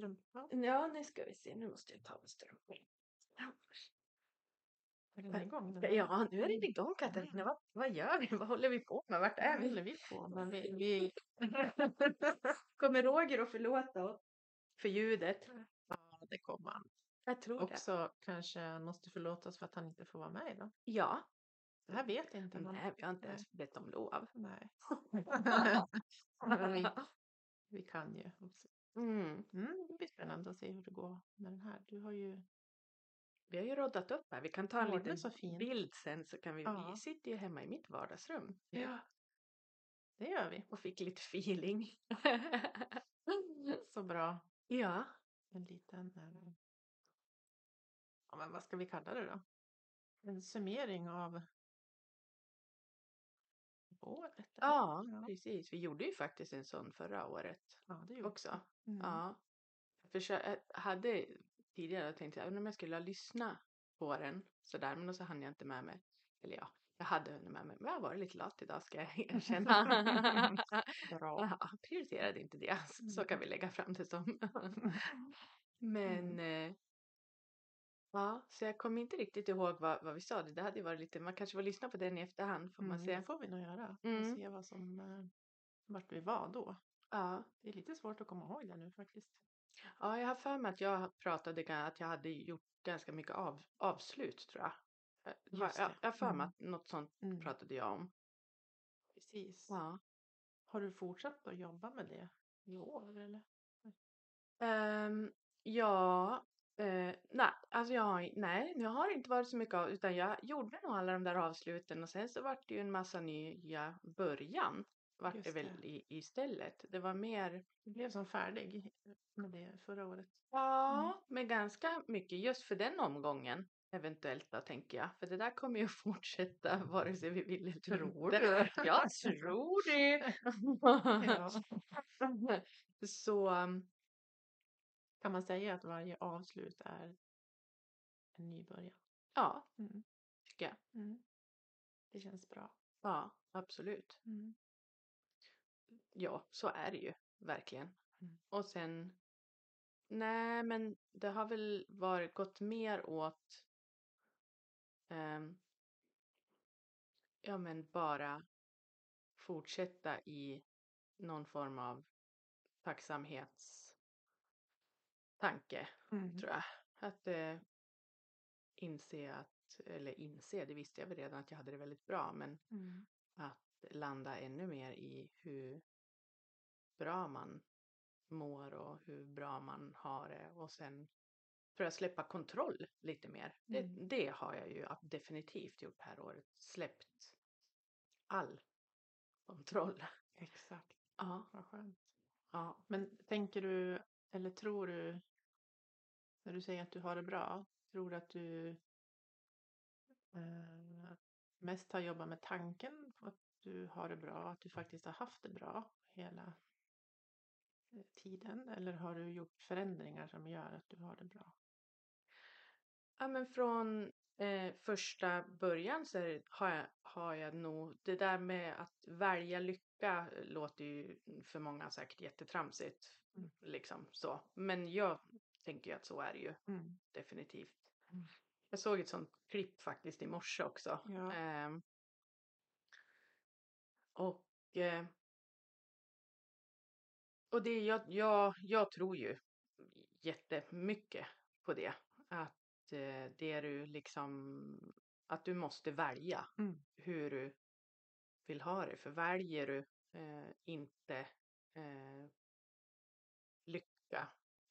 strumpa. Ja, nu ska vi se. Nu måste jag ta av strumpan. Är den igång? Den? Ja, nu är den igång Katarina. Vad, vad gör vi? Vad håller vi på med? Vart är Vad vi? håller vi på med? Vi, vi, Kommer Roger att förlåta oss för ljudet? ja, det kommer han. Jag tror det. Också kanske han måste förlåta oss för att han inte får vara med idag. Ja. Det här vet inte han. Nej, vi har inte ens bett om lov. Nej. Vi, vi kan ju. också. Mm. Mm, det blir spännande att se hur det går med den här. Du har ju Vi har ju roddat upp här. Vi kan ta en liten så fint. bild sen så kan vi. Ja. Vi sitter ju hemma i mitt vardagsrum. Ja, det gör vi. Och fick lite feeling. Så bra. ja. En liten... eh, Ja, men vad ska vi kalla det då? En summering av eller? Ja, Ja. precis. Vi gjorde ju faktiskt en sån förra året ja det också. Mm. Ja. Jag jag hade tidigare tänkt att jag skulle ha lyssnat på den sådär, men så hann jag inte med mig. Eller ja, jag hade hunnit med mig, men jag har varit lite lat idag ska jag erkänna. Bra. Ja, prioriterade inte det, så- så kan vi lägga fram det som. Men eh, ja, så jag kommer inte riktigt ihåg vad, vad vi sa. Det hade ju varit lite, man kanske får lyssna på den i efterhand får man Mm, se. det får vi nog göra. Mm. Och se vad som, eh, vart vi var då. Ja. Det är lite svårt att komma ihåg det nu faktiskt. ja, jag har för mig att jag pratade att jag hade gjort ganska mycket av, avslut tror jag. Eh, Just Jag, har för mig Mm. att något sånt Mm. pratade jag om. Precis. Ja. Har du fortsatt att jobba med det i år eller? Ehm, ja, eh, nej, alltså jag har, nej, jag har inte varit så mycket av, utan jag gjorde nog alla de där avsluten och sen så vart det ju en massa nya början. Vart Just det väl det. i, istället. Det var mer, Du blev som färdig med det förra året. ja, men ganska mycket just för den omgången. Eventuellt då tänker jag. För det där kommer ju fortsätta vare sig vi vill eller Tror inte. Jag tror det. Ja. Så, um, Kan man säga att varje avslut är en ny början? ja, Mm. tycker jag. Mm. Det känns bra. Ja, absolut. Mm. Ja, så är det ju verkligen. Mm. Och sen, nej men det har väl varit, gått mer åt, ehm, ja men bara fortsätta i någon form av tacksamhetstanke Mm. tror jag. Att eh, inse att, eller inse, det visste jag väl redan att jag hade det väldigt bra, men Mm. att landa ännu mer i hur bra man mår och hur bra man har det och sen för att släppa kontroll lite mer. Det, Mm. det har jag ju definitivt gjort det här året. Släppt all kontroll. Exakt. Ja, Vad skönt. ja. Men tänker du, eller tror du, när du säger att du har det bra, tror du att du eh, mest har jobbat med tanken på att du har det bra, att du faktiskt har haft det bra hela eh, tiden? Eller har du gjort förändringar som gör att du har det bra? Ja, men från eh, första början så det- har jag, har jag nog, det där med att välja lycka låter ju för många säkert jättetramsigt. Mm. Liksom så. Men jag tänker ju att så är det ju definitivt. Mm. Jag såg ett sånt klipp faktiskt i morse också. Ja. Ehm, och eh, och det jag, jag, jag tror ju jättemycket på det. Att eh, det är du liksom att du måste välja Mm. hur du vill ha det. För väljer du eh, inte eh, lycka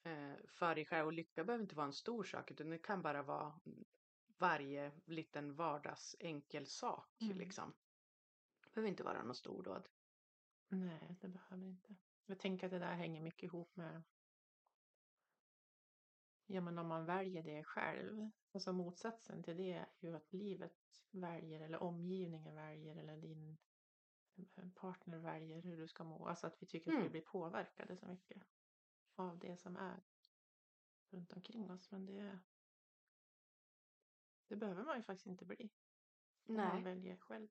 eh, för dig själv och lycka behöver inte vara en stor sak utan det kan bara vara varje liten vardags enkel sak Mm. liksom. Det behöver inte vara något stordåd. Nej, det behöver inte. Jag tänker att det där hänger mycket ihop med Ja, men om man väljer det själv. Alltså motsatsen till det är ju att livet väljer eller omgivningen väljer eller din eh, partner väljer hur du ska må. Alltså att vi tycker att vi Mm. blir påverkade så mycket av det som är runt omkring oss. Men det, det behöver man ju faktiskt inte bli. Om man Nej, väljer själv.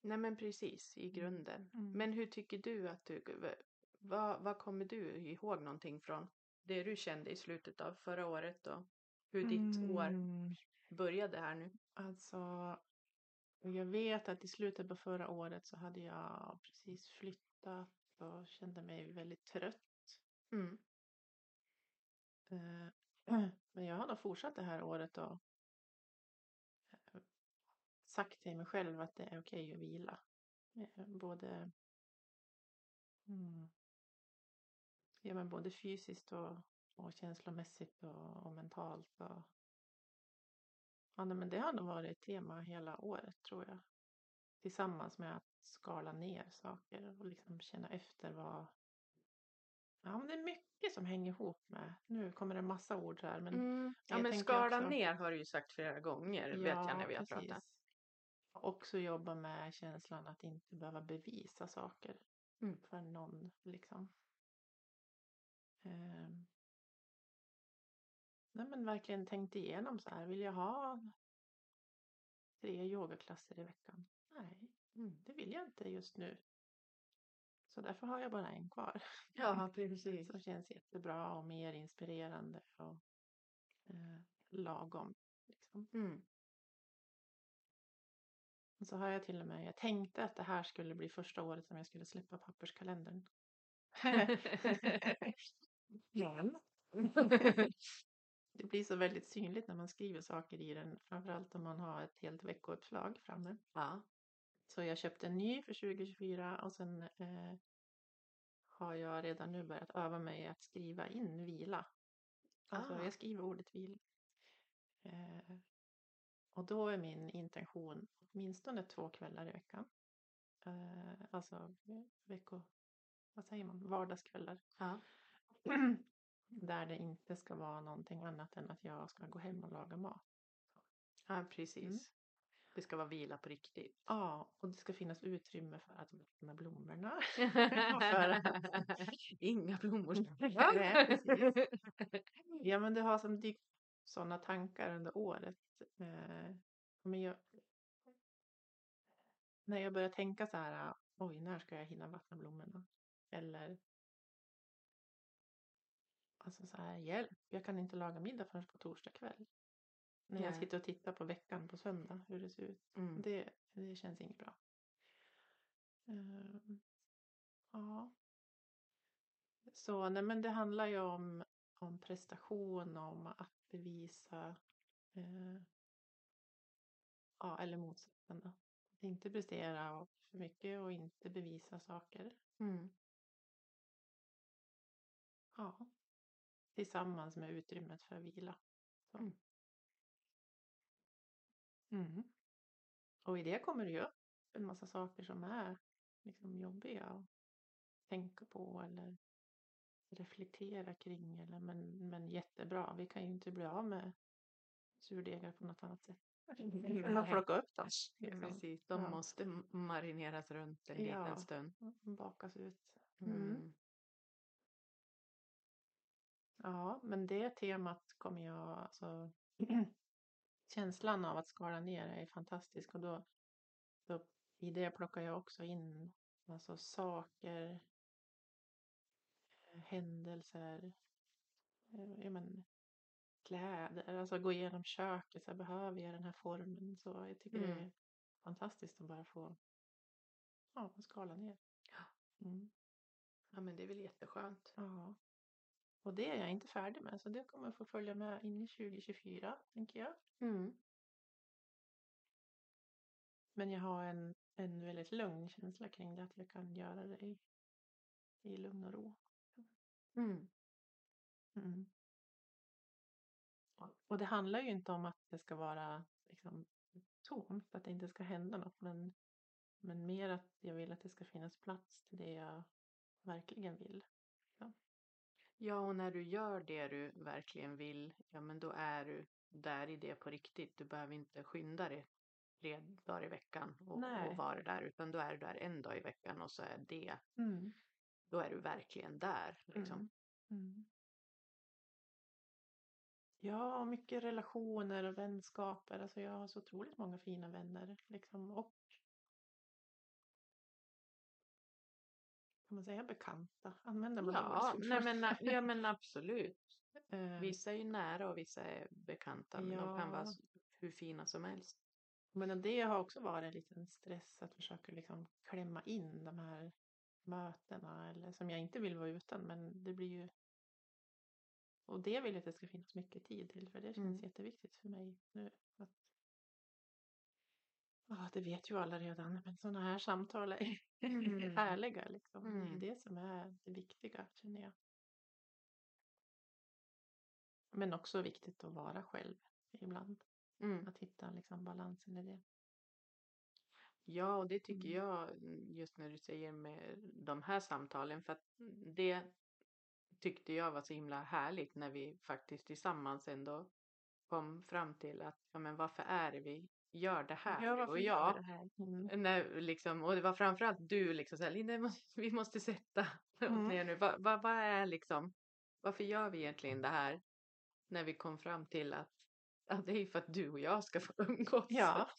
nej men precis i grunden. Mm. Men hur tycker du att du, vad, vad kommer du ihåg någonting från det du kände i slutet av förra året och hur ditt år Mm, började här nu? Alltså, jag vet att i slutet på förra året så hade jag precis flyttat och kände mig väldigt trött. Mm. Eh, Men jag har nog fortsatt det här året och eh, sagt till mig själv att det är okej att vila. Eh, Både, mm, ja, men både fysiskt och, och känslomässigt och, och mentalt. Och, ja, nej, men det har nog varit ett tema hela året tror jag. Tillsammans med att skala ner saker och liksom känna efter vad... Ja, men det är mycket som hänger ihop med... Nu kommer det en massa ord här, men Mm. Ja, men skala också- ner har du ju sagt flera gånger, vet jag när vi har pratat. Också jobba med känslan att inte behöva bevisa saker Mm. för någon. Liksom. Ehm. Nej, men verkligen tänkt igenom så här. Vill jag ha tre yogaklasser i veckan? Nej, Mm. det vill jag inte just nu. Så därför har jag bara en kvar. Ja, precis. Som känns jättebra och mer inspirerande och eh, lagom. Liksom. Mm. Och så har jag till och med, jag tänkte att det här skulle bli första året som jag skulle släppa papperskalendern. Men det blir så väldigt synligt när man skriver saker i den, framförallt om man har ett helt veckouppslag framme. ja. Så jag köpte en ny för 2024 och sen eh, har jag redan nu börjat öva mig att skriva in vila. Alltså Ah. jag skriver ordet vila. Eh, och då är min intention åtminstone två kvällar i veckan. Eh, alltså vecko... Vad säger man? Vardagskvällar. Ja. Där det inte ska vara någonting annat än att jag ska gå hem och laga mat. ja, precis. Mm. Det ska vara vila på riktigt. Ja, och det ska finnas utrymme för att vattna blommorna. Inga blommor. Precis. Ja, men det har som dykt sådana tankar under året. Eh, men jag, när jag börjar tänka så här, oj, när ska jag hinna vattna blommorna? Eller alltså så här, hjälp, jag kan inte laga middag förrän på torsdag kväll. När jag sitter och tittar på veckan på söndag, hur det ser ut. Mm. Det, det känns inget bra. Ehm, ja. Så nej, men det handlar ju om, om prestation, om att bevisa. Eh, ja, eller motsatsen då. Inte prestera för mycket och inte bevisa saker. Mm. Ja. Tillsammans med utrymmet för vila. Så. Mm. Mm. Och i det kommer det ju upp en massa saker som är liksom jobbiga att tänka på eller reflektera kring. Eller, men, men jättebra. Vi kan ju inte bli av med surdegar på något annat sätt. Man Nej. plocka upp dem. Ja, Liksom. precis. De Ja. måste marineras runt en Ja. liten stund. Bakas ut. Mm. Mm. Ja, men det temat kommer jag, alltså känslan av att skala ner är fantastisk och då, då i det plockar jag också in alltså saker, eh, händelser, eh, ja, men, kläder, alltså gå igenom köket, så här, behöver jag den här formen? Så jag tycker det Mm. är fantastiskt att bara få ja, skala ner. Mm. Ja, men det är väl jätteskönt. Ja. Och det är jag inte färdig med, så det kommer att få följa med in i 2024, tänker jag. Mm. Men jag har en, en väldigt lugn känsla kring det, att jag kan göra det i, i lugn och ro. Mm. Mm. Och det handlar ju inte om att det ska vara liksom, tomt, att det inte ska hända något, men, men mer att jag vill att det ska finnas plats till det jag verkligen vill. Ja, och när du gör det du verkligen vill, ja men då är du där i det på riktigt. Du behöver inte skynda dig tre dagar i veckan och, Nej. och vara där, utan då är du där en dag i veckan och så är det, Mm. då är du verkligen där. Liksom. Mm. Mm. Ja, mycket relationer och vänskaper. Alltså jag har så otroligt många fina vänner. Liksom. Och kan man säga bekanta? Använder man det Ja, ordet nej, men, ja, men absolut. Eh, Vissa är ju nära och vissa är bekanta, men de kan vara Ja. hur fina som helst. Men det har också varit en liten stress att försöka liksom klämma in de här mötena eller som jag inte vill vara utan men det blir ju och det vill jag att det ska finnas mycket tid till för det känns Mm. jätteviktigt för mig nu. Att, ja, det vet ju alla redan men sådana här samtal är Mm. härliga liksom. Det är Mm. det som är det viktiga känner jag. Men också viktigt att vara själv ibland. Mm. Att hitta liksom balansen i det. Ja, och det tycker Mm. jag mm, just när du säger med de här samtalen, för att det tyckte jag var så himla härligt när vi faktiskt tillsammans ändå kom fram till att, ja men varför är det vi gör det här? Ja, och jag, det här? Mm. när, liksom, och det var framförallt du liksom så här, Linda, vi måste- sätta Mm. ner nu. Vad vad- vad är liksom, varför gör vi egentligen det här? När vi kom fram till att, att det är för att du och jag ska få umgås. Ja,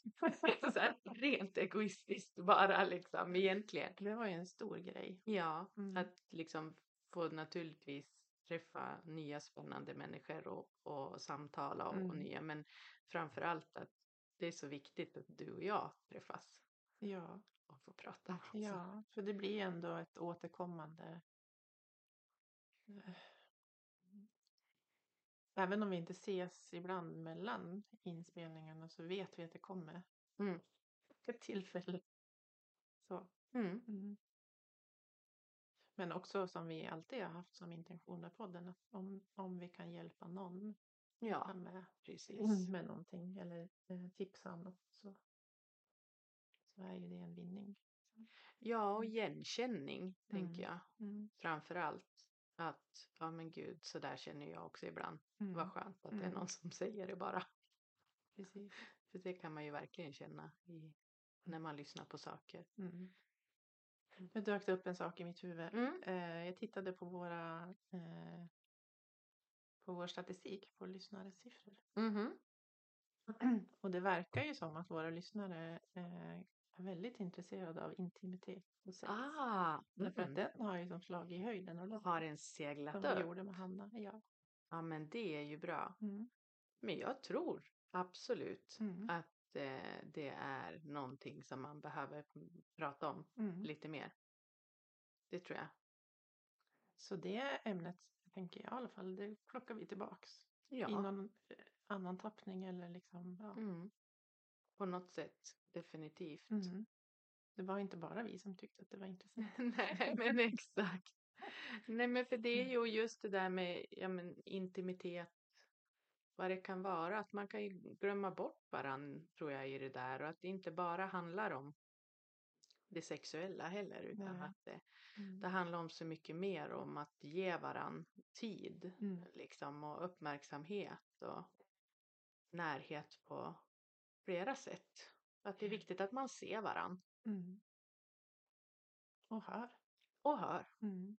så här, rent egoistiskt bara liksom egentligen. det var ju en stor grej. Ja, Mm. att liksom få naturligtvis träffa nya spännande människor och, och samtala och, och Mm. nya, men framför allt att det är så viktigt att du och jag träffas Ja, och får prata. ja, för det blir ändå ett återkommande. eh, Även om vi inte ses ibland mellan inspelningarna så vet vi att det kommer Mm. ett tillfälle. Så. Mm. Mm. Men också som vi alltid har haft som intention med podden att om, om vi kan hjälpa någon Ja, med, precis. med någonting eller eh, tipsa om något så, så är ju det en vinning. Ja, och igenkänning tänker Mm. jag Mm. framför allt. Att, ja men gud, så där känner jag också ibland. Mm. Vad skönt att det är Mm. någon som säger det bara. Precis. För det kan man ju verkligen känna i, när man lyssnar på saker. Mm. Nu dök det upp en sak i mitt huvud. Mm. Eh, jag tittade på våra eh, på vår statistik på lyssnarsiffror. Mhm. Och det verkar ju som att våra lyssnare eh, är väldigt intresserade av intimitet och sex. Ah, Därför att mm. den har ju som slagit i höjden och har den seglat som upp? gjorde med Hanna. Ja. Ja, men det är ju bra. Mm. Men jag tror absolut Mm. att eh, det är någonting som man behöver prata om Mm. lite mer. Det tror jag. Så det ämnet tänker jag i alla fall, det plockar vi tillbaks i Ja, någon eh, annan tappning eller liksom. Ja. mm. på något sätt definitivt. Mm. Det var inte bara vi som tyckte att det var intressant. Nej, men exakt. Nej, men för det är ju just det där med ja, men, intimitet, vad det kan vara, att man kan ju glömma bort varann, tror jag, i det där och att det inte bara handlar om det sexuella heller, utan Nej. att det, Mm. det handlar om så mycket mer om att ge varann tid, Mm. liksom, och uppmärksamhet och närhet på flera sätt. Att det är viktigt att man ser varann Mm. Och hör. och hör, Mm.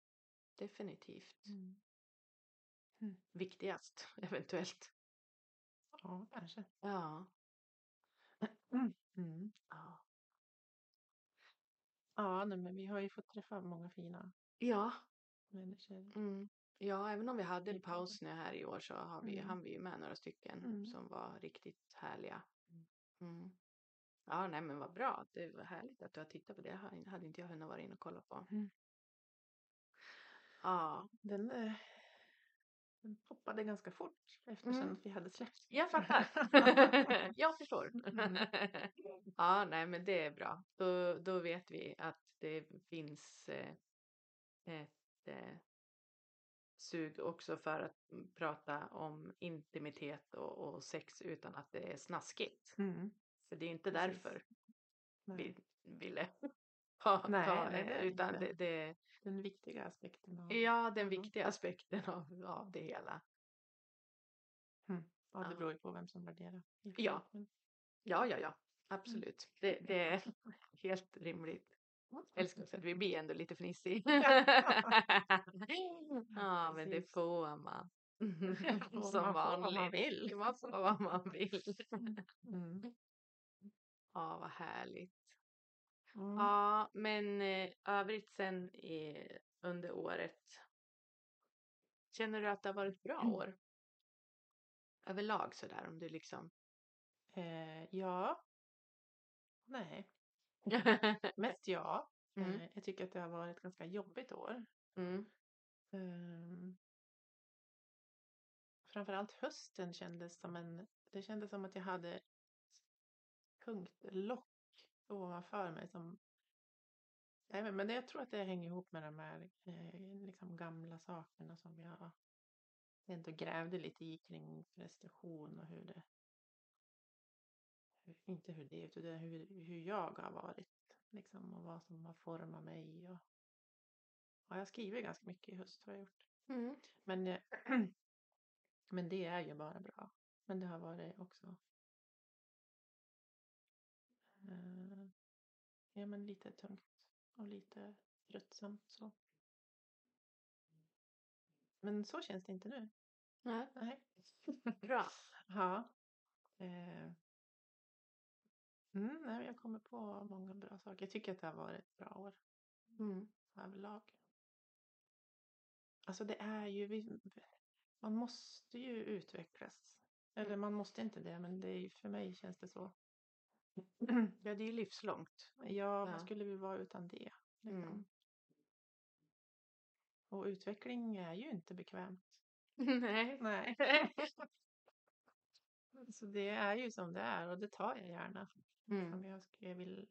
definitivt. Mm. Viktigast, eventuellt. Ja, kanske. Ja. Mm. Ja. Ja, nej, men vi har ju fått träffa många fina Ja, människor. mm. ja, även om vi hade en paus nu här i år så har vi, Mm. hann vi ju med några stycken Mm. som var riktigt härliga. Mm. Ja, nej men vad bra. Det var härligt att du har tittat på det. Ha- hade inte jag hunnit vara inne och kolla på. Mm. Ja, Den, eh, den poppade ganska fort eftersom Mm. vi hade släppt. jag fattar. jag förstår. Mm. ja, nej men det är bra. Då, då vet vi att det finns eh, ett eh, sug också för att prata om intimitet och, och sex utan att det är snaskigt. Mm. För det är inte Precis. därför Nej. vi ville ha, Nej, ta nej, det utan det, det Den viktiga aspekten av ja, den viktiga aspekten av, av det hela. Mm. Ja, det beror ju på vem som värderar. Ja. Ja, ja, ja, absolut. Det, det är helt rimligt. Jag älskar också att vi blir ändå lite fnissig. ja, men det får man. Som vanligt. Man får vad man vill. Mm. Ja, vad härligt. Mm. Ja, men eh, övrigt sen eh, under året. Känner du att det har varit bra Mm. år? Överlag sådär om du liksom. Eh, ja. Nej. Mest ja. Mm. Eh, jag tycker att det har varit ett ganska jobbigt år. Mm. Um, framförallt hösten kändes som en... Det kändes som att jag hade ett tungt lock ovanför mig som... Nej, men men det, jag tror att det hänger ihop med de här eh, liksom gamla sakerna som jag ändå grävde lite i kring prestation och hur det... Hur, inte hur det, utan hur, hur jag har varit. Liksom, och vad som har format mig. Och, ja, jag har skrivit ganska mycket i höst har jag gjort. Mm. Men, eh, men det är ju bara bra. Men det har varit också eh, ja, men lite tungt och lite tröttsamt så. Men så känns det inte nu. Nej, Nej. bra. Ja. Eh. Mm, nej, jag kommer på många bra saker. Jag tycker att det har varit ett bra år Mm. överlag. Alltså det är ju, vi, man måste ju utvecklas. Eller man måste inte det, men det är, ju- för mig känns det så. Ja, det är ju livslångt. Ja, Ja. vad skulle vi vara utan det? Liksom. Mm. Och utveckling är ju inte bekvämt. Nej. Nej. Så det är ju som det är och det tar jag gärna. Mm. Om jag, skulle, vill...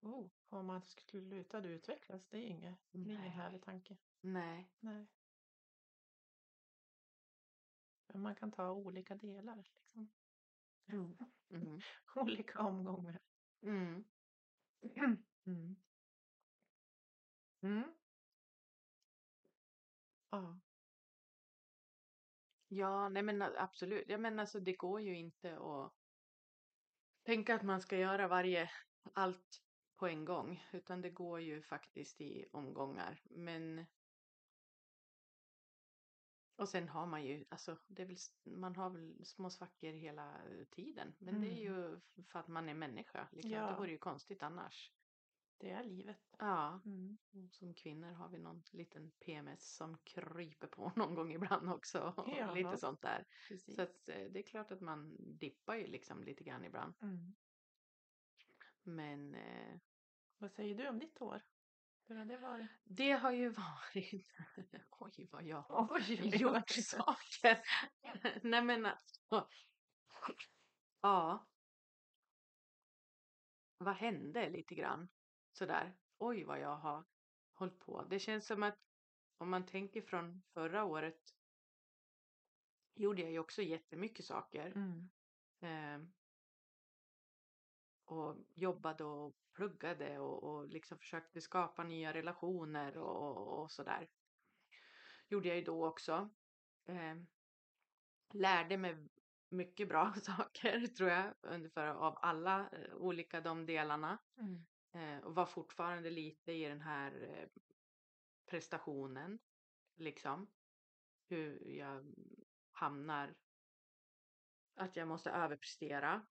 Oh, om man skulle sluta utvecklas, det är ju inget, det är ingen härlig tanke. Nej. Nej. Men man kan ta olika delar, liksom. Mm. Olika omgångar. Mm. Mm. Mm. Ja. Ja, nej men absolut. Jag menar alltså det går ju inte att tänka att man ska göra varje, allt på en gång, utan det går ju faktiskt i omgångar. Men och sen har man ju, alltså det väl, man har väl små svackor hela tiden. Men det är ju för att man är människa. Liksom. Det Ja. vore ju konstigt annars. Det är livet. Ja, Mm. som kvinnor har vi någon liten PMS som kryper på någon gång ibland också. Ja. Lite sånt där. Precis. Så att, eh, det är klart att man dippar ju liksom lite grann ibland. Mm. Men eh, Vad säger du om ditt år? Hur har det varit? det har ju varit... Oj, vad jag har Oj, gjort saker. Nej men alltså. Ja. Vad hände lite grann? Sådär. Oj, vad jag har hållit på. Det känns som att om man tänker från förra året gjorde jag ju också jättemycket saker. Mm. Eh, och jobbade och pluggade och, och liksom försökte skapa nya relationer och, och, sådär. Gjorde jag ju då också. Eh, lärde mig mycket bra saker tror jag ungefär av alla eh, olika de delarna. Mm. Eh, och var fortfarande lite i den här eh, prestationen. Liksom. Hur jag hamnar. Att jag måste överprestera.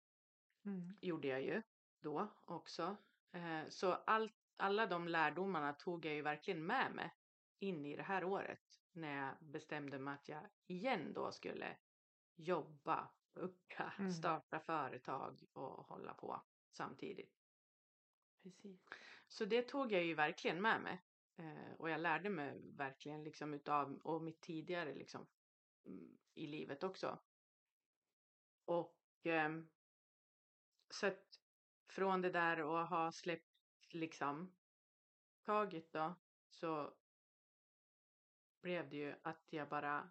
Mm. gjorde jag ju då också. Eh, så all, alla de lärdomarna tog jag ju verkligen med mig in i det här året. När jag bestämde mig att jag igen då skulle jobba, plugga, Mm. starta företag och hålla på samtidigt. Precis. Så det tog jag ju verkligen med mig. Eh, och jag lärde mig verkligen liksom utav och mitt tidigare liksom mm, i livet också. Och ehm, så att från det där att ha släppt liksom taget då så blev det ju att jag bara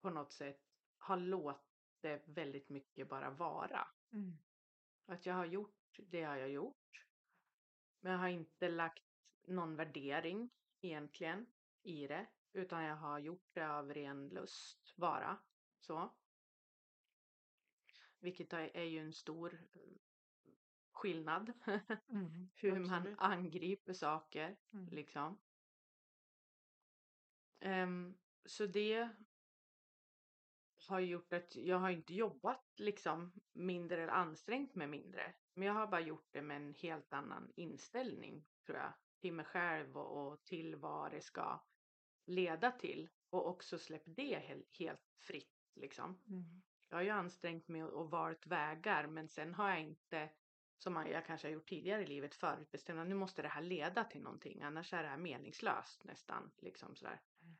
på något sätt har låtit väldigt mycket bara vara. Mm. Att jag har gjort det har jag gjort. Men jag har inte lagt någon värdering egentligen i det. Utan jag har gjort det av ren lust bara. Så. Vilket är ju en stor eh, skillnad. Mm. Hur man angriper saker Mm. liksom. Ehm, så det har gjort att jag har inte jobbat liksom mindre eller ansträngt mig mindre. Men jag har bara gjort det med en helt annan inställning tror jag. Till mig själv och, och till vad det ska leda till. Och också släppt det helt, helt fritt liksom. Mm. Jag har ju ansträngt mig och, valt vägar men sen har jag inte som jag kanske har gjort tidigare i livet förutbestämda. Nu måste det här leda till någonting annars är det här meningslöst nästan. Liksom sådär. Mm.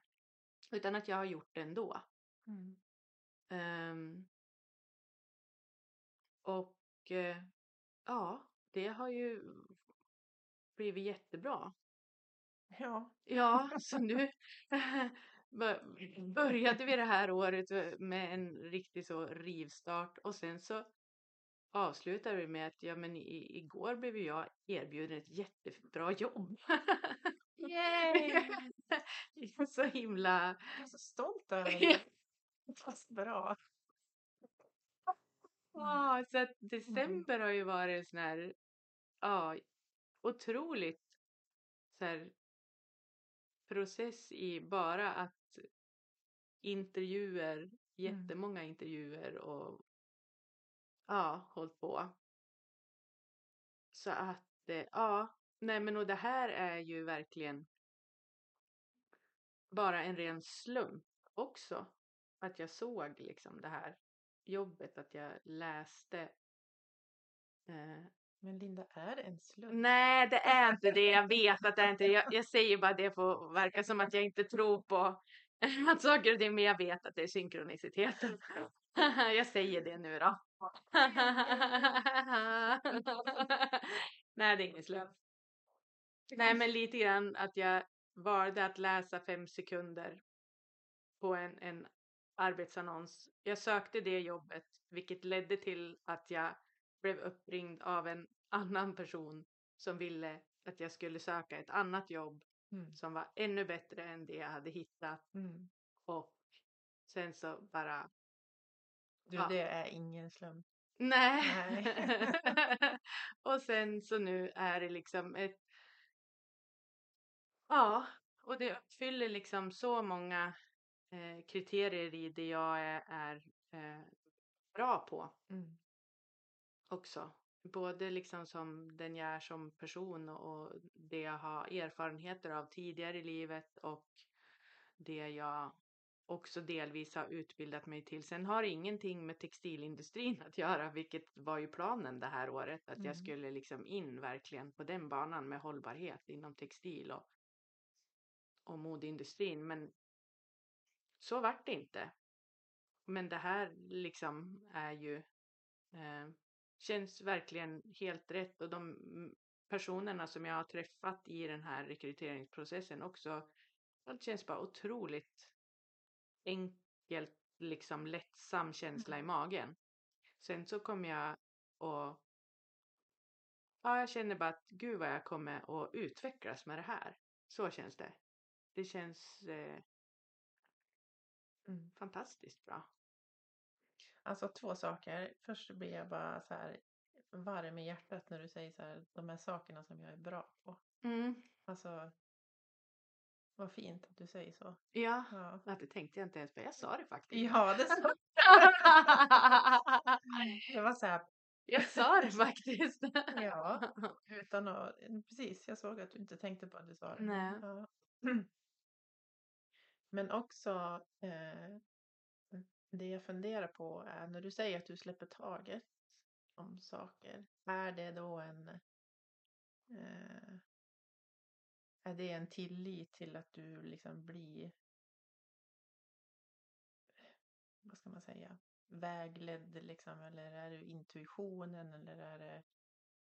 Utan att jag har gjort det ändå. Mm. Ehm, och eh, ja, det har ju blivit jättebra. Ja. Ja, så nu bör- började vi det här året med en riktig så rivstart och sen så avslutade vi med att ja, men i, igår blev jag erbjuden ett jättebra jobb. Yay! så himla... Jag är så stolt över dig. Fast bra. Ja, så att december har ju varit en sån här, ja, otroligt så här, process i bara att intervjuer, jättemånga intervjuer och ja, hållit på. Så att, eh, ja, nej men och det här är ju verkligen bara en ren slump också. Att jag såg liksom det här jobbet, att jag läste. Eh, Men Linda, är det en slump? nej, det är inte det. Jag vet att det är inte det. Jag, jag säger bara det för att verka som att jag inte tror på att saker och ting, men jag vet att det är synkroniciteten. jag säger det nu då. nej, det är ingen slump. Nej, men lite grann att jag valde att läsa fem sekunder på en, en arbetsannons. Jag sökte det jobbet, vilket ledde till att jag blev uppringd av en annan person som ville att jag skulle söka ett annat jobb Mm. som var ännu bättre än det jag hade hittat. Mm. Och sen så bara, Du, Ja. det är ingen slump. nej. Nej. och sen så nu är det liksom ett, ja, och det uppfyller liksom så många eh, kriterier i det jag är, är eh, bra på. Mm. Också. Både liksom som den jag är som person och det jag har erfarenheter av tidigare i livet och det jag också delvis har utbildat mig till. Sen har ingenting med textilindustrin att göra, vilket var ju planen det här året. Att jag Mm. skulle liksom in verkligen på den banan med hållbarhet inom textil och, och modeindustrin. Men så vart det inte. Men det här liksom är ju eh, känns verkligen helt rätt och de mm, personerna som jag har träffat i den här rekryteringsprocessen också. Allt känns bara otroligt enkelt, liksom lättsam känsla i magen. Sen så kommer jag och ja, jag känner bara att gud vad jag kommer att utvecklas med det här. Så känns det. Det känns eh, Mm. fantastiskt bra. Alltså två saker. Först blir jag bara så här varm i hjärtat när du säger så här, de här sakerna som jag är bra på. Mm. Alltså, vad fint att du säger så. Ja, Ja, det tänkte jag inte ens på. Jag sa det faktiskt. ja det, så. det var så här, jag sa det faktiskt. ja, utan att, precis, jag såg att du inte tänkte på att du sa det. Nej. Ja. Men också, eh, det jag funderar på är när du säger att du släpper taget om saker, är det då en eh, är det en tillit till att du liksom blir vad ska man säga vägledd liksom eller är det intuitionen eller är det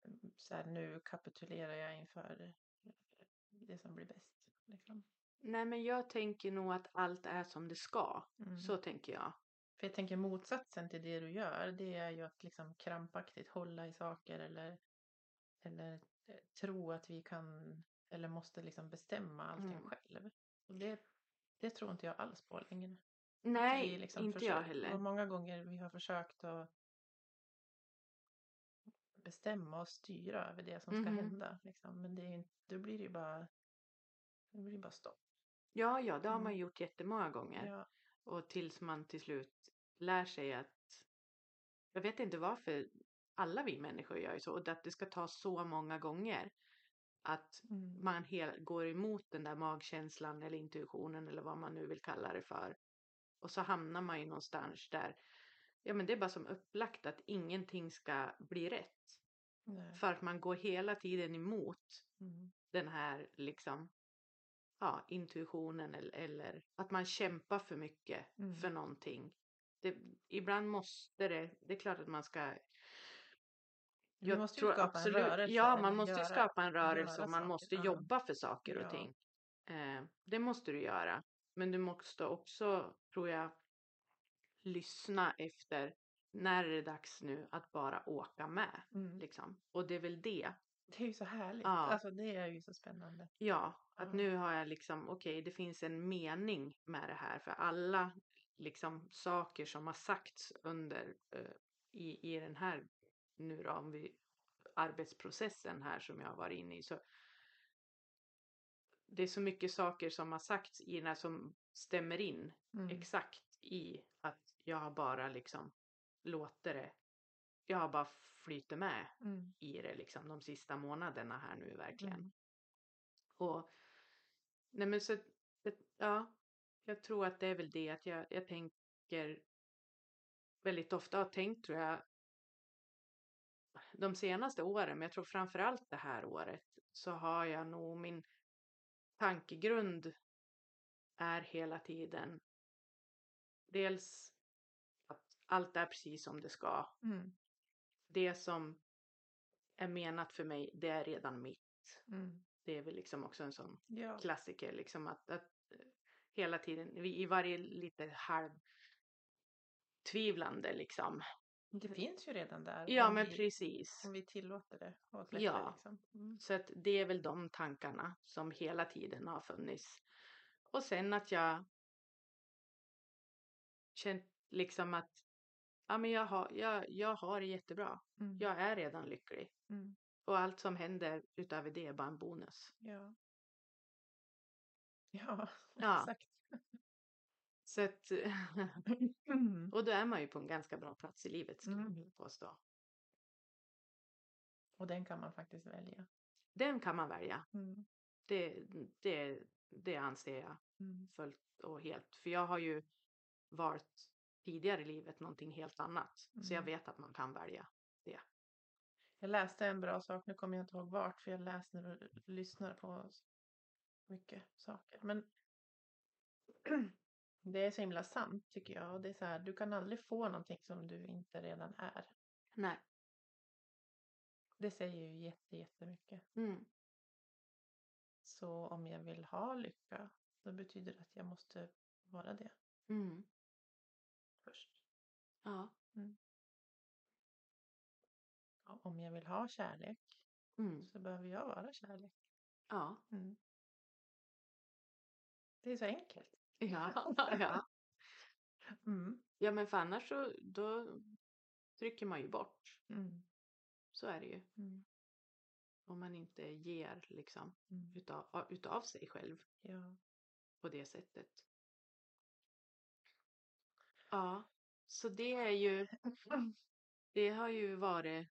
mm, så här nu kapitulerar jag inför det som blir bäst liksom. Nej, men jag tänker nog att allt är som det ska. Mm. Så tänker jag. För jag tänker motsatsen till det du gör, det är ju att liksom krampaktigt hålla i saker eller, eller eh, tro att vi kan eller måste liksom bestämma allting Mm. själv. Och det, det tror inte jag alls på längre. Nej, liksom inte jag försöker- heller. Och många gånger vi har försökt att bestämma och styra över det som ska Mhm. hända. Liksom. Men det är då blir det ju bara, det blir bara stopp. Ja, ja, det har Mm. man gjort jättemånga gånger. Ja. Och tills man till slut lär sig att... Jag vet inte varför alla vi människor gör ju så. Och att det ska ta så många gånger. Att Mm. man hel, går emot den där magkänslan eller intuitionen eller vad man nu vill kalla det för. Och så hamnar man ju någonstans där. Ja men det är bara som upplagt att ingenting ska bli rätt. Nej. För att man går hela tiden emot Mm. den här liksom ja, intuitionen eller, eller att man kämpar för mycket Mm. för någonting. Det, ibland måste det, det är klart att man ska Du måste ju skapa en rörelse. Ja, man måste göra- skapa en rörelse och man saker. måste Ja. jobba för saker och Ja. ting. Eh, det måste du göra. Men du måste också, tror jag, lyssna efter när är det dags nu att bara åka med. Mm. Liksom. Och det är väl det. Det är ju så härligt. Ja. Alltså det är ju så spännande. Ja, att Ja. nu har jag liksom, okej, det finns en mening med det här. För alla liksom saker som har sagts under eh, i, i den här, nu då, om vi, arbetsprocessen här som jag har varit inne i. Så det är så mycket saker som har sagts i den här som stämmer in Mm. exakt i att jag har bara liksom låtit det, jag har bara flyter med Mm. i det liksom de sista månaderna här nu verkligen. Mm. Och nej men så, ja, jag tror att det är väl det att jag, jag tänker väldigt ofta har tänkt tror jag de senaste åren, men jag tror framförallt det här året så har jag nog min tankegrund är hela tiden dels att allt är precis som det ska. Mm. Det som är menat för mig, det är redan mitt. Mm. Det är väl liksom också en sån Ja. klassiker liksom att, att hela tiden vi- i varje lite halv tvivlande liksom. Det finns ju redan där. Ja men vi, precis. Om vi tillåter det och släpper Ja. liksom. Mm. Så att det är väl de tankarna som hela tiden har funnits. Och sen att jag känt liksom att ja, men jag, har, jag, jag har det jättebra. Mm. Jag är redan lycklig. Mm. Och allt som händer utöver det är bara en bonus. Ja. Ja, Ja. exakt. Så att, Mm. och då är man ju på en ganska bra plats i livet skulle jag Mm. vilja påstå. Och den kan man faktiskt välja. Den kan man välja. Mm. Det, det, det anser jag Mm. fullt och helt. För jag har ju valt tidigare i livet någonting helt annat. Så jag Mm. vet att man kan välja. Jag läste en bra sak, nu kommer jag inte ihåg vart, för jag läste du lyssnar på mycket saker. Men det är så himla sant tycker jag. Och det är så här, du kan aldrig få någonting som du inte redan är. Nej. Det säger ju jätte, jättemycket. Mm. Så om jag vill ha lycka, då betyder det att jag måste vara det Mm. först. Ja. Om jag vill ha kärlek, Mm. så behöver jag vara kärlek. Ja. Mm. Det är så enkelt. Ja. ja. Mm. Ja men för annars så då trycker man ju bort. Mm. Så är det ju. Mm. Om man inte ger liksom Mm. utav, utav sig själv Ja. på det sättet. Ja, så det är ju, det har ju varit,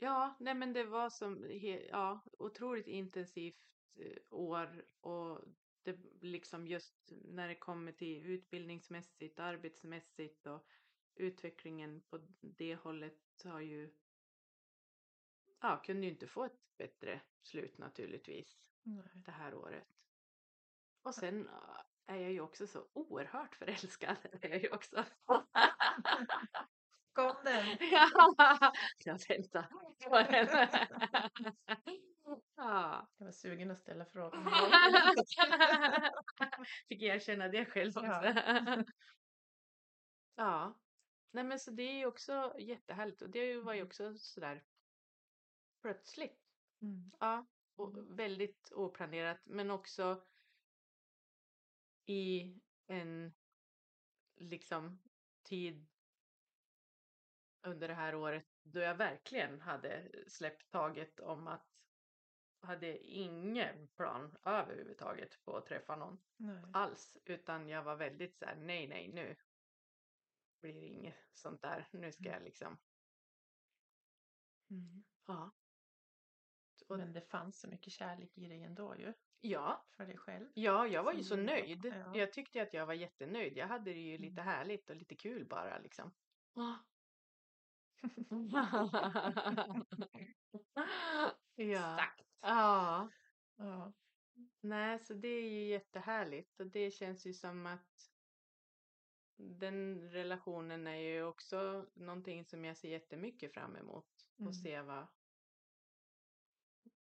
ja, nej men det var som, ja, otroligt intensivt eh, år och det liksom just när det kommer till utbildningsmässigt, arbetsmässigt och utvecklingen på det hållet har ju, ja, kunde ju inte få ett bättre slut naturligtvis Nej. det här året. Och sen äh, är jag ju också så oerhört förälskad. är jag ju också. Kom den! ja, jag väntar på den. ja. Jag var sugen att ställa frågan. Fick erkänna det själv också. Ja. ja. Nej men så det är ju också jättehärligt och det var ju också sådär plötsligt. Mm. Ja, och Mm. väldigt oplanerat men också i en liksom tid under det här året då jag verkligen hade släppt taget om att hade ingen plan överhuvudtaget på att träffa någon Nej. alls utan jag var väldigt så här nej nej nu blir det inget sånt där nu ska Mm. jag liksom Mm. Ja. Och, Men det fanns så mycket kärlek i dig ändå ju. ja, För dig själv. ja, jag var ju så nöjd. ja. Jag tyckte att jag var jättenöjd. Jag hade det ju lite Mm. härligt och lite kul bara liksom. ja. Exakt. Ja. Ja. Nej, så det är ju jättehärligt och det känns ju som att den relationen är ju också någonting som jag ser jättemycket fram emot Mm. och se vad,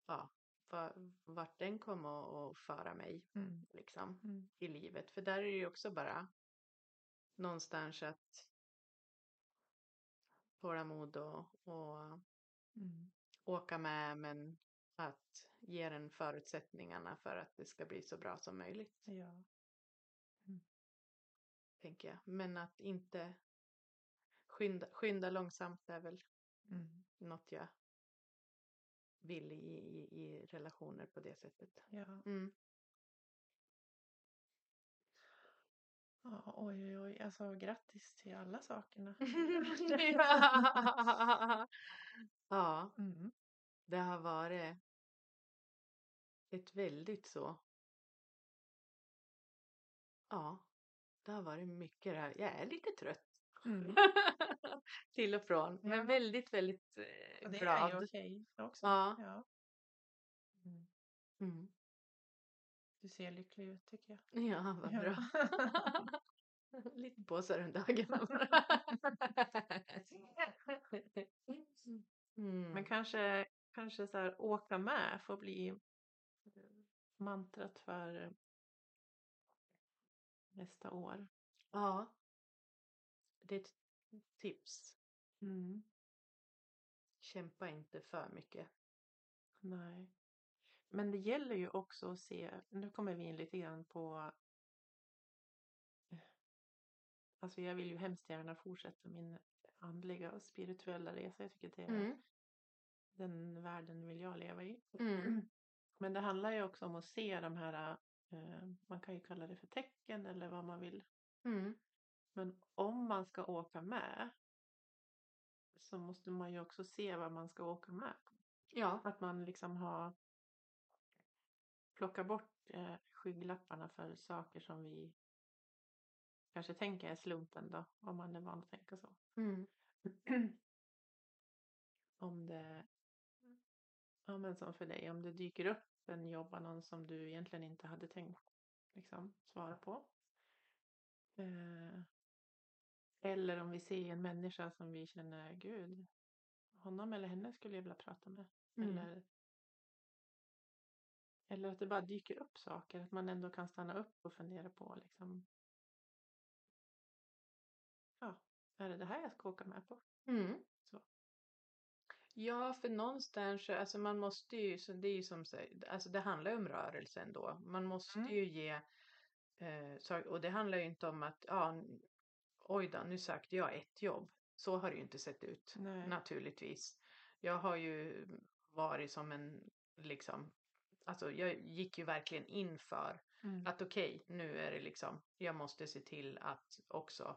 ja, vad, vart den kommer att föra mig Mm. liksom Mm. i livet. För där är det ju också bara någonstans att tålamod och, och Mm. åka med men att ge den förutsättningarna för att det ska bli så bra som möjligt. Ja. tänker jag. Men att inte skynda, skynda långsamt är väl Mm. något jag vill i, i, i relationer på det sättet. Ja. Mm. Ja. Oj, oj, oj. Alltså grattis till alla sakerna. ja. ja, Mm. det har varit ett väldigt så. Ja, det har varit mycket det här. Jag är lite trött Mm. till och från, Ja. men väldigt, väldigt Och eh, det är glad. ju okej också. Ja. Ja. Mm. Du ser lycklig ut tycker jag. Ja, vad bra. Lite påsar under ögonen. mm. Men kanske, kanske så här, åka med får bli mantrat för nästa år. Ja. Det är ett tips. Mm. Kämpa inte för mycket. Nej. Men det gäller ju också att se, nu kommer vi in lite grann på Alltså jag vill ju hemskt gärna fortsätta min andliga och spirituella resa. Jag tycker det är Mm. den världen vill jag leva i. Mm. Men det handlar ju också om att se de här, eh, man kan ju kalla det för tecken eller vad man vill. Mm. Men om man ska åka med så måste man ju också se vad man ska åka med. Ja. Att man liksom har plockat bort eh, skygglapparna för saker som vi kanske tänker är slumpen då, om man är van att tänka så. Mm. om det, ja men som för dig, om det dyker upp en jobbannons som du egentligen inte hade tänkt liksom svara på. Eh, eller om vi ser en människa som vi känner, gud, honom eller henne skulle jag vilja prata med. Mm. Eller, eller att det bara dyker upp saker, att man ändå kan stanna upp och fundera på liksom, ja, är det det här jag ska åka med på? Mm. Så. Ja, för någonstans, alltså man måste ju, så det är ju som alltså det handlar ju om rörelse ändå. Man måste Mm. ju ge, eh, och det handlar ju inte om att, ja, oj då, nu sökte jag ett jobb. Så har det ju inte sett ut, Nej. naturligtvis. Jag har ju varit som en, liksom, alltså jag gick ju verkligen in för Mm. att okej, nu är det liksom, jag måste se till att också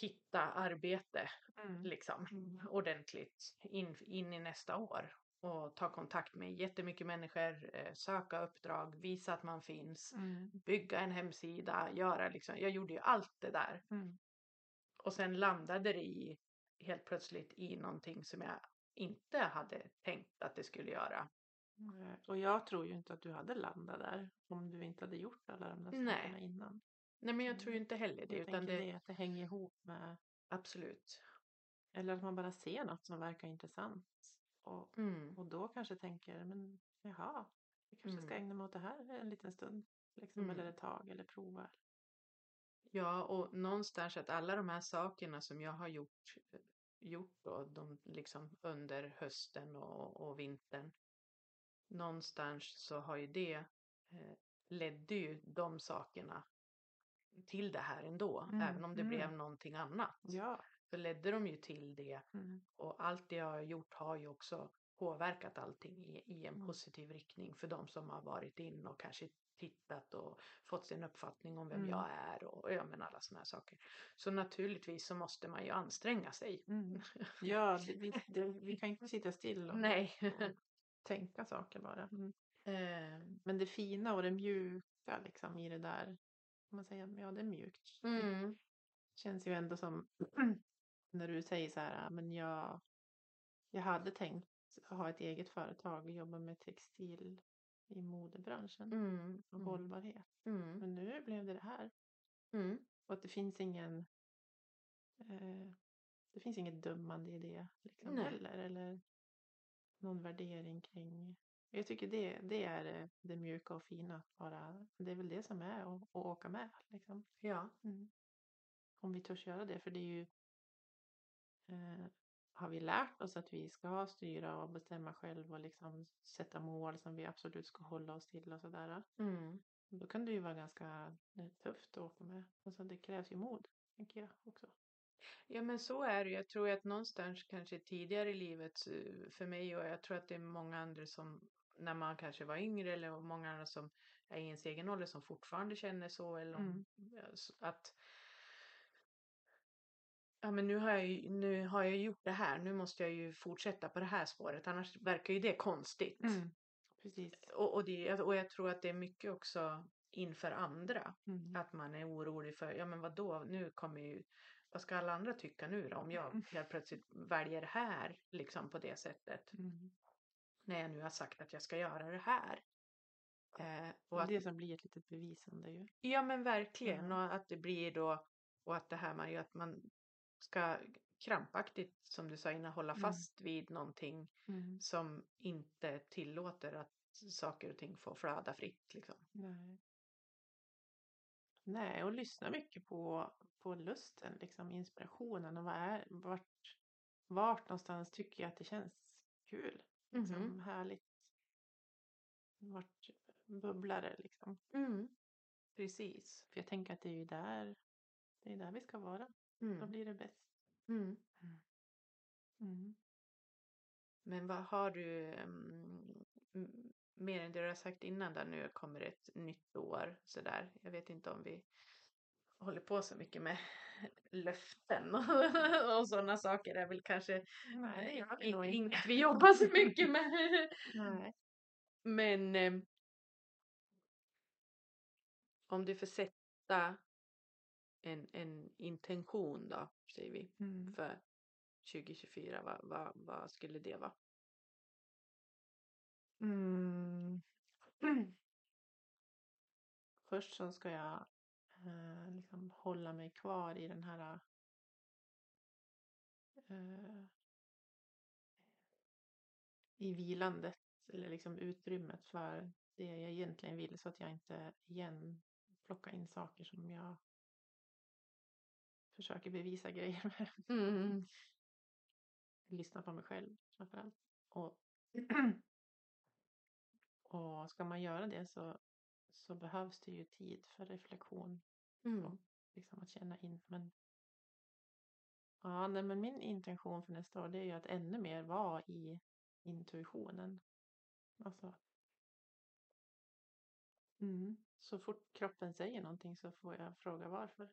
hitta arbete Mm. liksom Mm. ordentligt in, in i nästa år och ta kontakt med jättemycket människor, eh, söka uppdrag, visa att man finns, Mm. bygga en hemsida, göra liksom, jag gjorde ju allt det där Mm. och sen landade det i helt plötsligt i någonting som jag inte hade tänkt att det skulle göra. Och jag tror ju inte att du hade landat där om du inte hade gjort alla de där sakerna innan. Nej men jag Mm. tror ju inte heller det Jag utan det, det, att det hänger ihop med, absolut. eller att man bara ser något som verkar intressant. Och, Mm. och då kanske tänker, men jaha, jag kanske ska Mm. ägna mig åt det här en liten stund. Liksom, Mm. Eller ett tag, eller prova. Ja, och någonstans att alla de här sakerna som jag har gjort, gjort då, de liksom under hösten och, och vintern. Någonstans så har ju det eh, ledde ju de sakerna till det här ändå, Mm, även om det mm. blev någonting annat. Ja. Så ledde de ju till det Mm. och allt det jag har gjort har ju också påverkat allting i, i en Mm. positiv riktning för de som har varit in och kanske tittat och fått sin uppfattning om vem Mm. jag är och ja, men alla sådana här saker. Så naturligtvis så måste man ju anstränga sig. Mm. Ja, vi, det, vi kan inte sitta still och, Nej. och tänka saker bara. Mm. Eh, Men det fina och det mjuka liksom i det där, man säger, ja det är mjukt. mm. känns ju ändå som när du säger så här, "Ah, men jag, jag hade tänkt ha ett eget företag och jobba med textil i modebranschen Mm. och Mm. hållbarhet. Mm. Men nu blev det det här. Mm. Och att det finns ingen eh, det finns inget dömande i det liksom heller. Eller någon värdering kring. Jag tycker det, det är det, det mjuka och fina. Att bara, det är väl det som är att, att åka med. Liksom. Ja. Mm. Om vi törs göra det. För det är ju eh, har vi lärt oss att vi ska styra och bestämma själv och liksom sätta mål som vi absolut ska hålla oss till och sådär. Mm. Då kan det ju vara ganska eh, tufft att åka med. Alltså det krävs ju mod, tänker jag också. Ja men så är det. Jag tror att någonstans kanske tidigare i livet eh, för mig och jag tror att det är många andra som när man kanske var yngre eller många andra som är i ens egen ålder som fortfarande känner så eller om, Mm. att ja men nu har jag ju, nu har jag gjort det här, nu måste jag ju fortsätta på det här spåret annars verkar ju det konstigt. Precis. Och, och, det, och jag tror att det är mycket också inför andra. Mm. Att man är orolig för, ja men vad då nu kommer ju, vad ska alla andra tycka nu då om jag Mm. helt plötsligt väljer det här liksom på det sättet. Mm. När jag nu har sagt att jag ska göra det här. Eh, och att, det som blir ett litet bevisande ju. ja men verkligen Ja. och att det blir då, och att det här ju att man ska krampaktigt som du sa innan hålla Mm. fast vid någonting Mm. som inte tillåter att saker och ting får flöda fritt liksom. Nej. Nej, och lyssna mycket på, på lusten, liksom inspirationen och vad är, vart, vart någonstans tycker jag att det känns kul, liksom Mhm. härligt. Vart bubblar det liksom? Mm. Precis. För jag tänker att det är ju där, det är där vi ska vara. Då Mm. blir det bäst. Mm. Mm. Men vad har du mm, mer än det du har sagt innan där nu kommer ett nytt år sådär. Jag vet inte om vi håller på så mycket med löften och, och sådana saker är väl kanske Nej, inte. inget vi jobbar så mycket med. Nej. Men eh, om du får sätta en, en intention då, säger vi, Mm. för 2024, vad, vad, vad skulle det vara? Mm. Först så ska jag eh, liksom hålla mig kvar i den här eh, i vilandet eller liksom utrymmet för det jag egentligen vill så att jag inte igen plockar in saker som jag försöker bevisa grejer med. Mm. Lyssna på mig själv framförallt. Och, och ska man göra det så, så behövs det ju tid för reflektion Mm. liksom att känna in. Men, ja, nej, men min intention för nästa år det är ju att ännu mer vara i intuitionen. Alltså, mm, så fort kroppen säger någonting så får jag fråga varför.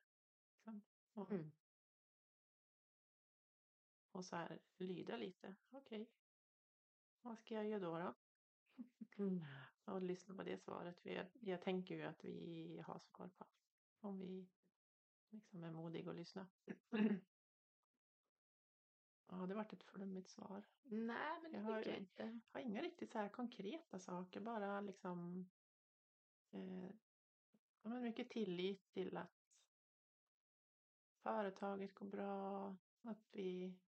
Liksom. Och, Mm. och så här lyda lite. Okej, vad ska jag göra då? då? Mm. Och lyssna på det svaret. För jag, jag tänker ju att vi har svar på allt. Om vi liksom är modiga och lyssna. Ja, det vart ett flummigt svar. Nej, men det Jag har- tycker jag inte. Jag har inga riktigt så här konkreta saker, bara liksom eh, men mycket tillit till att företaget går bra, att vi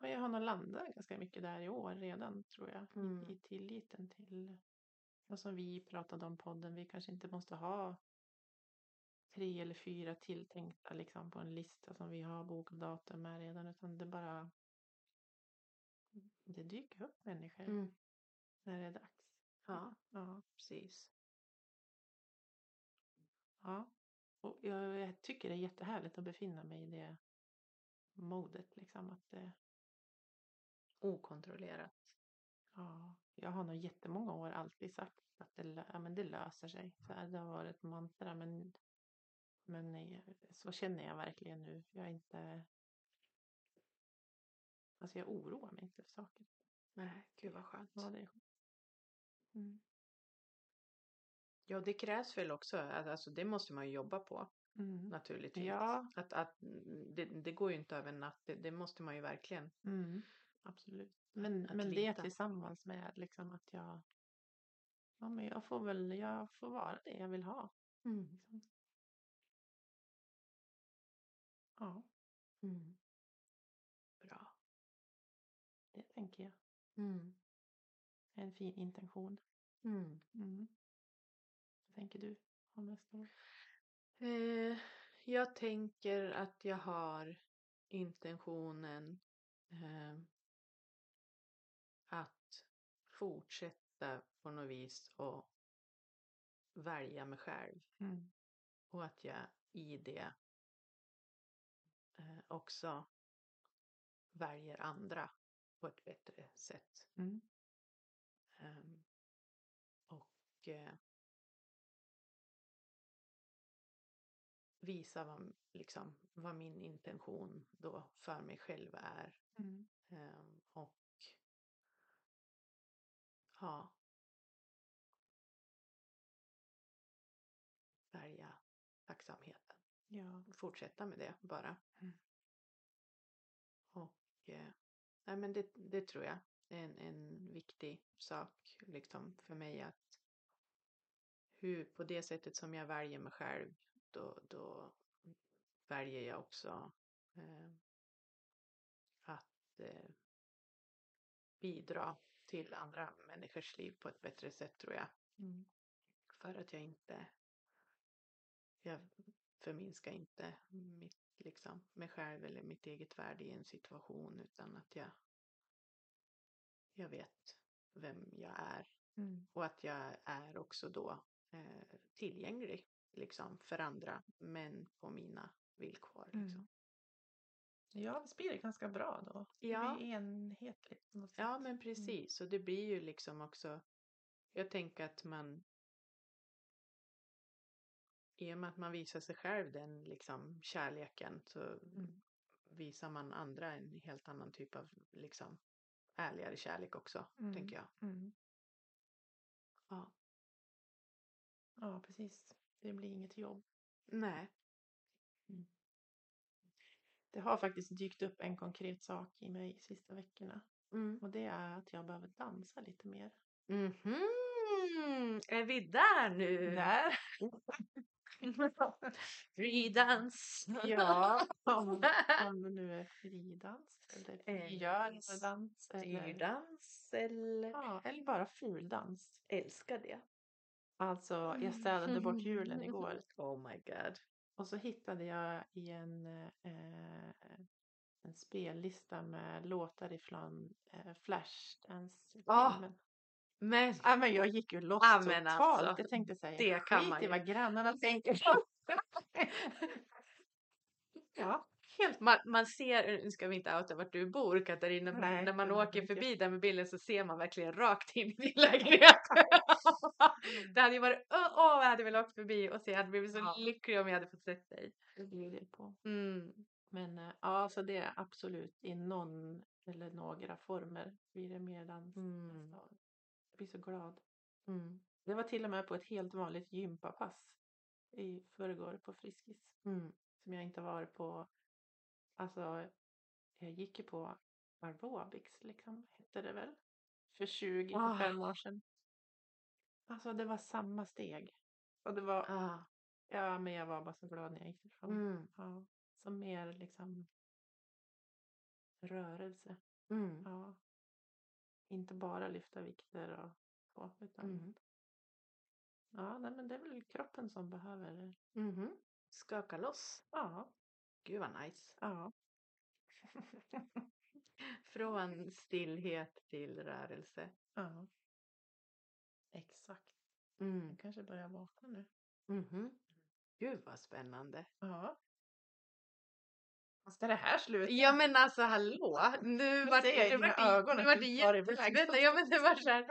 ja, jag har nog landat ganska mycket där i år redan tror jag, Mm. i, i tilliten till och som vi pratade om podden, vi kanske inte måste ha tre eller fyra tilltänkta liksom på en lista som vi har bokat datum med redan, utan det bara det dyker upp människor Mm. när det är dags. Ja, Ja, precis. ja. Och jag, jag tycker det är jättehärligt att befinna mig i det modet liksom att det, Okontrollerat. ja, jag har nog jättemånga år alltid sagt att det, ja, men det löser sig. Så här, det har varit ett mantra men, men eh, så känner jag verkligen nu. Jag är inte... Alltså jag oroar mig inte för saker. Nej, gud vad skönt. Ja, det är skönt. Mm. Ja, det krävs väl också, alltså det måste man ju jobba på Mm. naturligtvis. Ja. Att, att mm, det, det går ju inte över en natt, det, det måste man ju verkligen. Mm. Absolut. Men, att men det tillsammans med liksom att jag... Ja, men jag får väl jag får vara det jag vill ha. Liksom. Ja, Mm. Bra. det tänker jag. Mm. En fin intention. Mm. Mm. Vad tänker du om nästa år? Eh, jag tänker att jag har intentionen eh, fortsätta på något vis och välja mig själv Mm. och att jag i det eh, också väljer andra på ett bättre sätt. Mm. Ehm, och eh, visa vad, liksom, vad min intention då för mig själv är. Mm. Ehm, och ja. Välja tacksamheten. Ja. Fortsätta med det bara. Mm. Och eh, nej, men det, det tror jag är en, en viktig sak liksom för mig att hur, på det sättet som jag väljer mig själv då, då väljer jag också eh, att eh, bidra till andra människors liv på ett bättre sätt tror jag. Mm. För att jag inte jag förminskar inte mitt, liksom, mig själv eller mitt eget värde i en situation utan att jag jag vet vem jag är Mm. och att jag är också då eh, tillgänglig liksom för andra men på mina villkor. Liksom. Mm. Ja, det blir ganska bra då. Ja. Det blir enhetligt på något Ja sätt. men precis och det blir ju liksom också jag tänker att man i och med att man visar sig själv den liksom kärleken så Mm. visar man andra en helt annan typ av liksom ärligare kärlek också Mm. tänker jag. Mm. Ja. Ja, precis. Det blir inget jobb. Nej. Det har faktiskt dykt upp en konkret sak i mig de sista veckorna. Mm. Och det är att jag behöver dansa lite mer. Mhm. Är vi där nu? Där! Fridans. Ja, om, om det nu är fridans eller frigörelsedans Styrdans eller? ja, eller bara fuldans. Älskar det. Alltså, jag städade bort julen igår Oh my god. Och så hittade jag i en, eh, en spellista med låtar ifrån eh, Flashdance-filmen. Men Ja, men jag gick ju loss men totalt. alltså, jag tänkte säga, det kan skit man i vad grannarna tänker. ja, helt man, man ser, nu ska vi inte outa vart du bor Katarina, men Nej, när man åker mycket. förbi där med bilen så ser man verkligen rakt in i din lägenhet. det hade ju varit, åh, åh, jag hade velat åka förbi och se, jag hade blivit så Ja. lycklig om jag hade fått sett dig. det blir på. Mm. Men eh, ja, så det är absolut i någon eller några former blir det mer dans. Mm. Jag blir så glad. Mm. Det var till och med på ett helt vanligt gympapass i förrgår på Friskis. Mm. Som jag inte varit på. Alltså, jag gick ju på aerobics liksom, hette det väl. För 20-25 år sedan. Alltså det var samma steg. Och det var, Ah. ja men jag var bara så glad när jag gick ifrån. Mm. Ja, som mer liksom rörelse. Mm. Ja. Inte bara lyfta vikter och så, utan Mm. ja, nej, men det är väl kroppen som behöver. Mhm. Skaka loss. Ja, Gud vad nice. ja. Från stillhet till rörelse. ja. Exakt. Mm. Jag kanske börjar vakna nu. Mhm. Gud vad spännande. Ja. Ska det här sluta? Ja men alltså hallå, nu Nu var ser jag i det, var det. Ja men det var så här,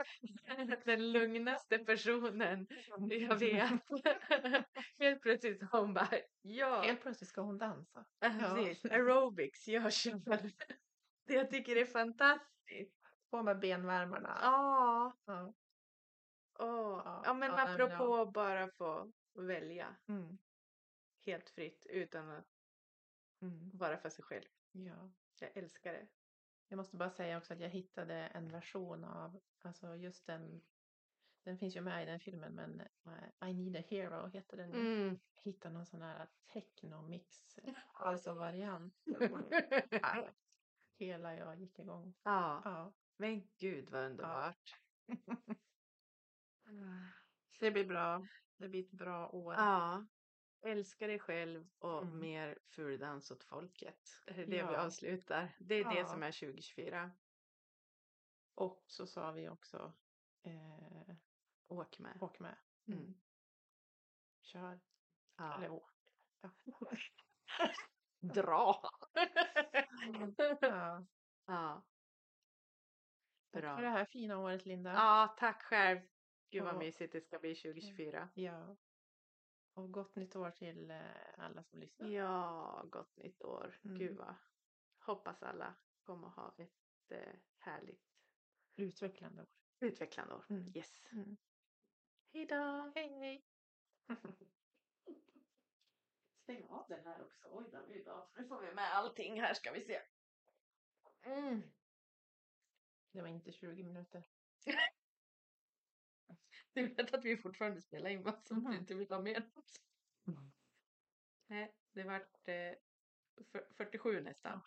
den lugnaste personen jag vet. Helt plötsligt så hon bara, ja, Helt plötsligt ska hon dansa. ja. ja. precis, aerobics, jag kör. Det jag tycker är fantastiskt. På med benvärmarna. Ja, Ja. åh. Ja, ja men ja, apropå bara få välja Mm. helt fritt utan att Mm. vara för sig själv. ja. Jag älskar det. Jag måste bara säga också att jag hittade en version av, alltså just den, den finns ju med i den filmen men eh, I need a hero heter den. Mm. Jag hittade någon sån här technomix, alltså variant. Ja, Hela jag gick igång. ja, Ja. men gud vad underbart. Det blir bra. Det blir ett bra år. Ja, älska dig själv och Mm. mer fuldans åt folket. Det är det vi Ja. avslutar. Det är det Ja. som är 2024. Och så sa vi också, eh, Åk med. åk med. Mm. Kör. Ja. Eller åk. Ja. Dra! ja. ja. Tack Bra. för det här fina året Linda. Ja, tack själv. Gud vad mysigt det ska bli 2024. Ja. Och gott nytt år till eh, alla som lyssnar. Ja, gott nytt år. Mm. Gud vad. Hoppas alla kommer ha ett eh, härligt Utvecklande år. utvecklande år. Mm. Yes. Mm. Hej då! Hej hej! Stäng av den här också. Oj då, oj då. Nu får vi med allting här ska vi se. Mm. Det var inte 20 minuter. Du vet att vi fortfarande spelar in vad som du inte vill ha med. Nej, det vart eh, fyr- 47 nästan.